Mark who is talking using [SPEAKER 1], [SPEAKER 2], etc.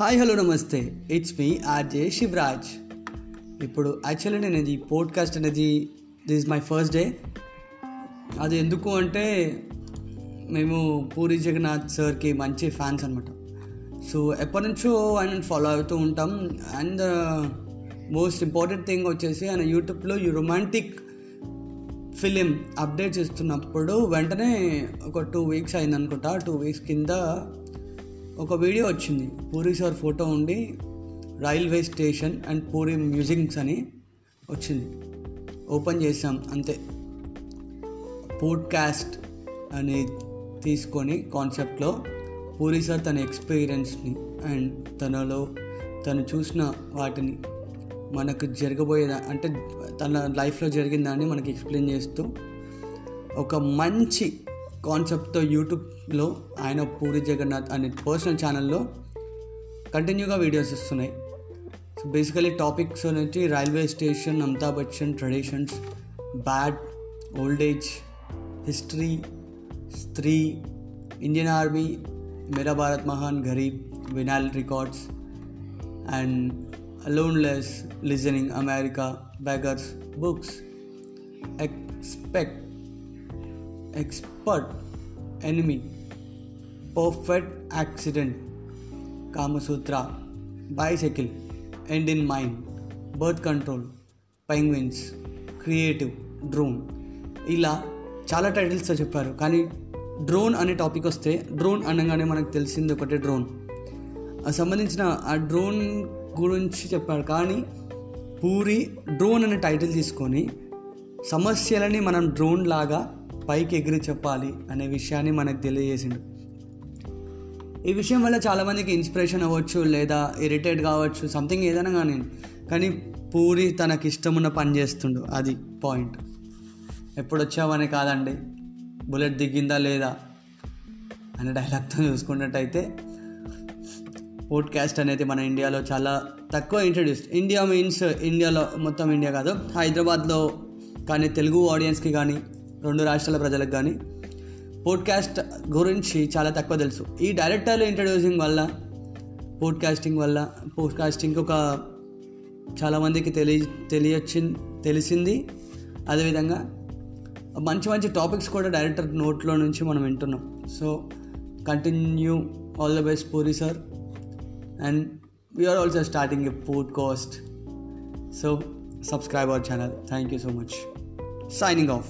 [SPEAKER 1] Hi hello నమస్తే. It's me RJ Shivaraj ఇప్పుడు actually నేను ఇది పోడ్కాస్ట్ అనేది this is my first day అది ఎందుకు అంటే మేము పూరి జగన్నాథ్ సార్కి మంచి ఫ్యాన్స్ అనమాట సో ఎప్పటి నుంచో ఆయన ఫాలో అవుతూ ఉంటాం. అండ్ మోస్ట్ ఇంపార్టెంట్ థింగ్ వచ్చేసి ఆయన యూట్యూబ్లో ఈ రొమాంటిక్ ఫిలిం అప్డేట్ చేస్తున్నప్పుడు వెంటనే ఒక టూ వీక్స్ అయింది అనుకుంటా టూ వీక్స్ కింద ఒక వీడియో వచ్చింది. పూరి సార్ ఫోటో ఉండి railway station and Puri musics అని వచ్చింది. ఓపెన్ చేసాం అంతే. పోడ్కాస్ట్ అని తీసుకొని కాన్సెప్ట్లో పూరి సార్ తన ఎక్స్పీరియన్స్ని అండ్ తనలో తను చూసిన వాటిని మనకు జరగబోయే అంటే తన లైఫ్లో జరిగిన దాన్ని మనకి ఎక్స్ప్లెయిన్ చేస్తూ ఒక మంచి కాన్సెప్ట్తో యూట్యూబ్లో ఆయన పూరి జగన్నాథ్ అనే పర్సనల్ ఛానల్లో కంటిన్యూగా వీడియోస్ ఇస్తున్నాయి సో బేసికలీ టాపిక్స్ నుంచి railway station Amitabh Bachchan traditions bad old age history స్త్రీ ఇండియన్ ఆర్మీ మేరా భారత్ మహాన్ Garib vinyl records and loneliness listening America beggars books expect expert enemy perfect accident Kamasutra bicycle end in mind birth control penguins creative drone ఇలా చాలా టైటిల్స్తో చెప్పారు. కానీ drone అనే topic వస్తే drone అనగానే మనకు తెలిసింది ఒకటే డ్రోన్ సంబంధించిన ఆ డ్రోన్ గురించి చెప్పాడు కానీ పూరి డ్రోన్ అనే టైటిల్ తీసుకొని సమస్యలని మనం డ్రోన్ లాగా పైకి ఎగిరి చెప్పాలి అనే విషయాన్ని మనకు తెలియజేసిండు. ఈ విషయం వల్ల చాలామందికి ఇన్స్పిరేషన్ అవ్వచ్చు లేదా ఇరిటేట్ కావచ్చు సంథింగ్ ఏదైనా కానీ. కానీ పూరి తనకి ఇష్టమున్న పని చేస్తుండు అది పాయింట్. ఎప్పుడొచ్చావని కాదండి బుల్లెట్ దిగిందా లేదా అనే డైలాగ్తో చూసుకున్నట్టయితే పోడ్కాస్ట్ అనేది మన ఇండియాలో చాలా తక్కువ ఇంట్రడ్యూస్ ఇండియా మీన్స్ ఇండియాలో మొత్తం ఇండియా కాదు హైదరాబాద్లో కానీ తెలుగు ఆడియన్స్కి కానీ రెండు రాష్ట్రాల ప్రజలకు కానీ పోడ్కాస్ట్ గురించి చాలా తక్కువ తెలుసు. ఈ డైరెక్టర్లు ఇంట్రడ్యూసింగ్ వల్ల పోడ్కాస్టింగ్ వల్ల పోడ్కాస్టింగ్ ఒక చాలామందికి తెలియ తెలియచ్చి తెలిసింది. అదేవిధంగా మంచి మంచి టాపిక్స్ కూడా డైరెక్టర్ నోట్లో నుంచి మనం వింటున్నాం. So continue all the best Puri sir and we're also starting a podcast so subscribe our channel thank you so much signing off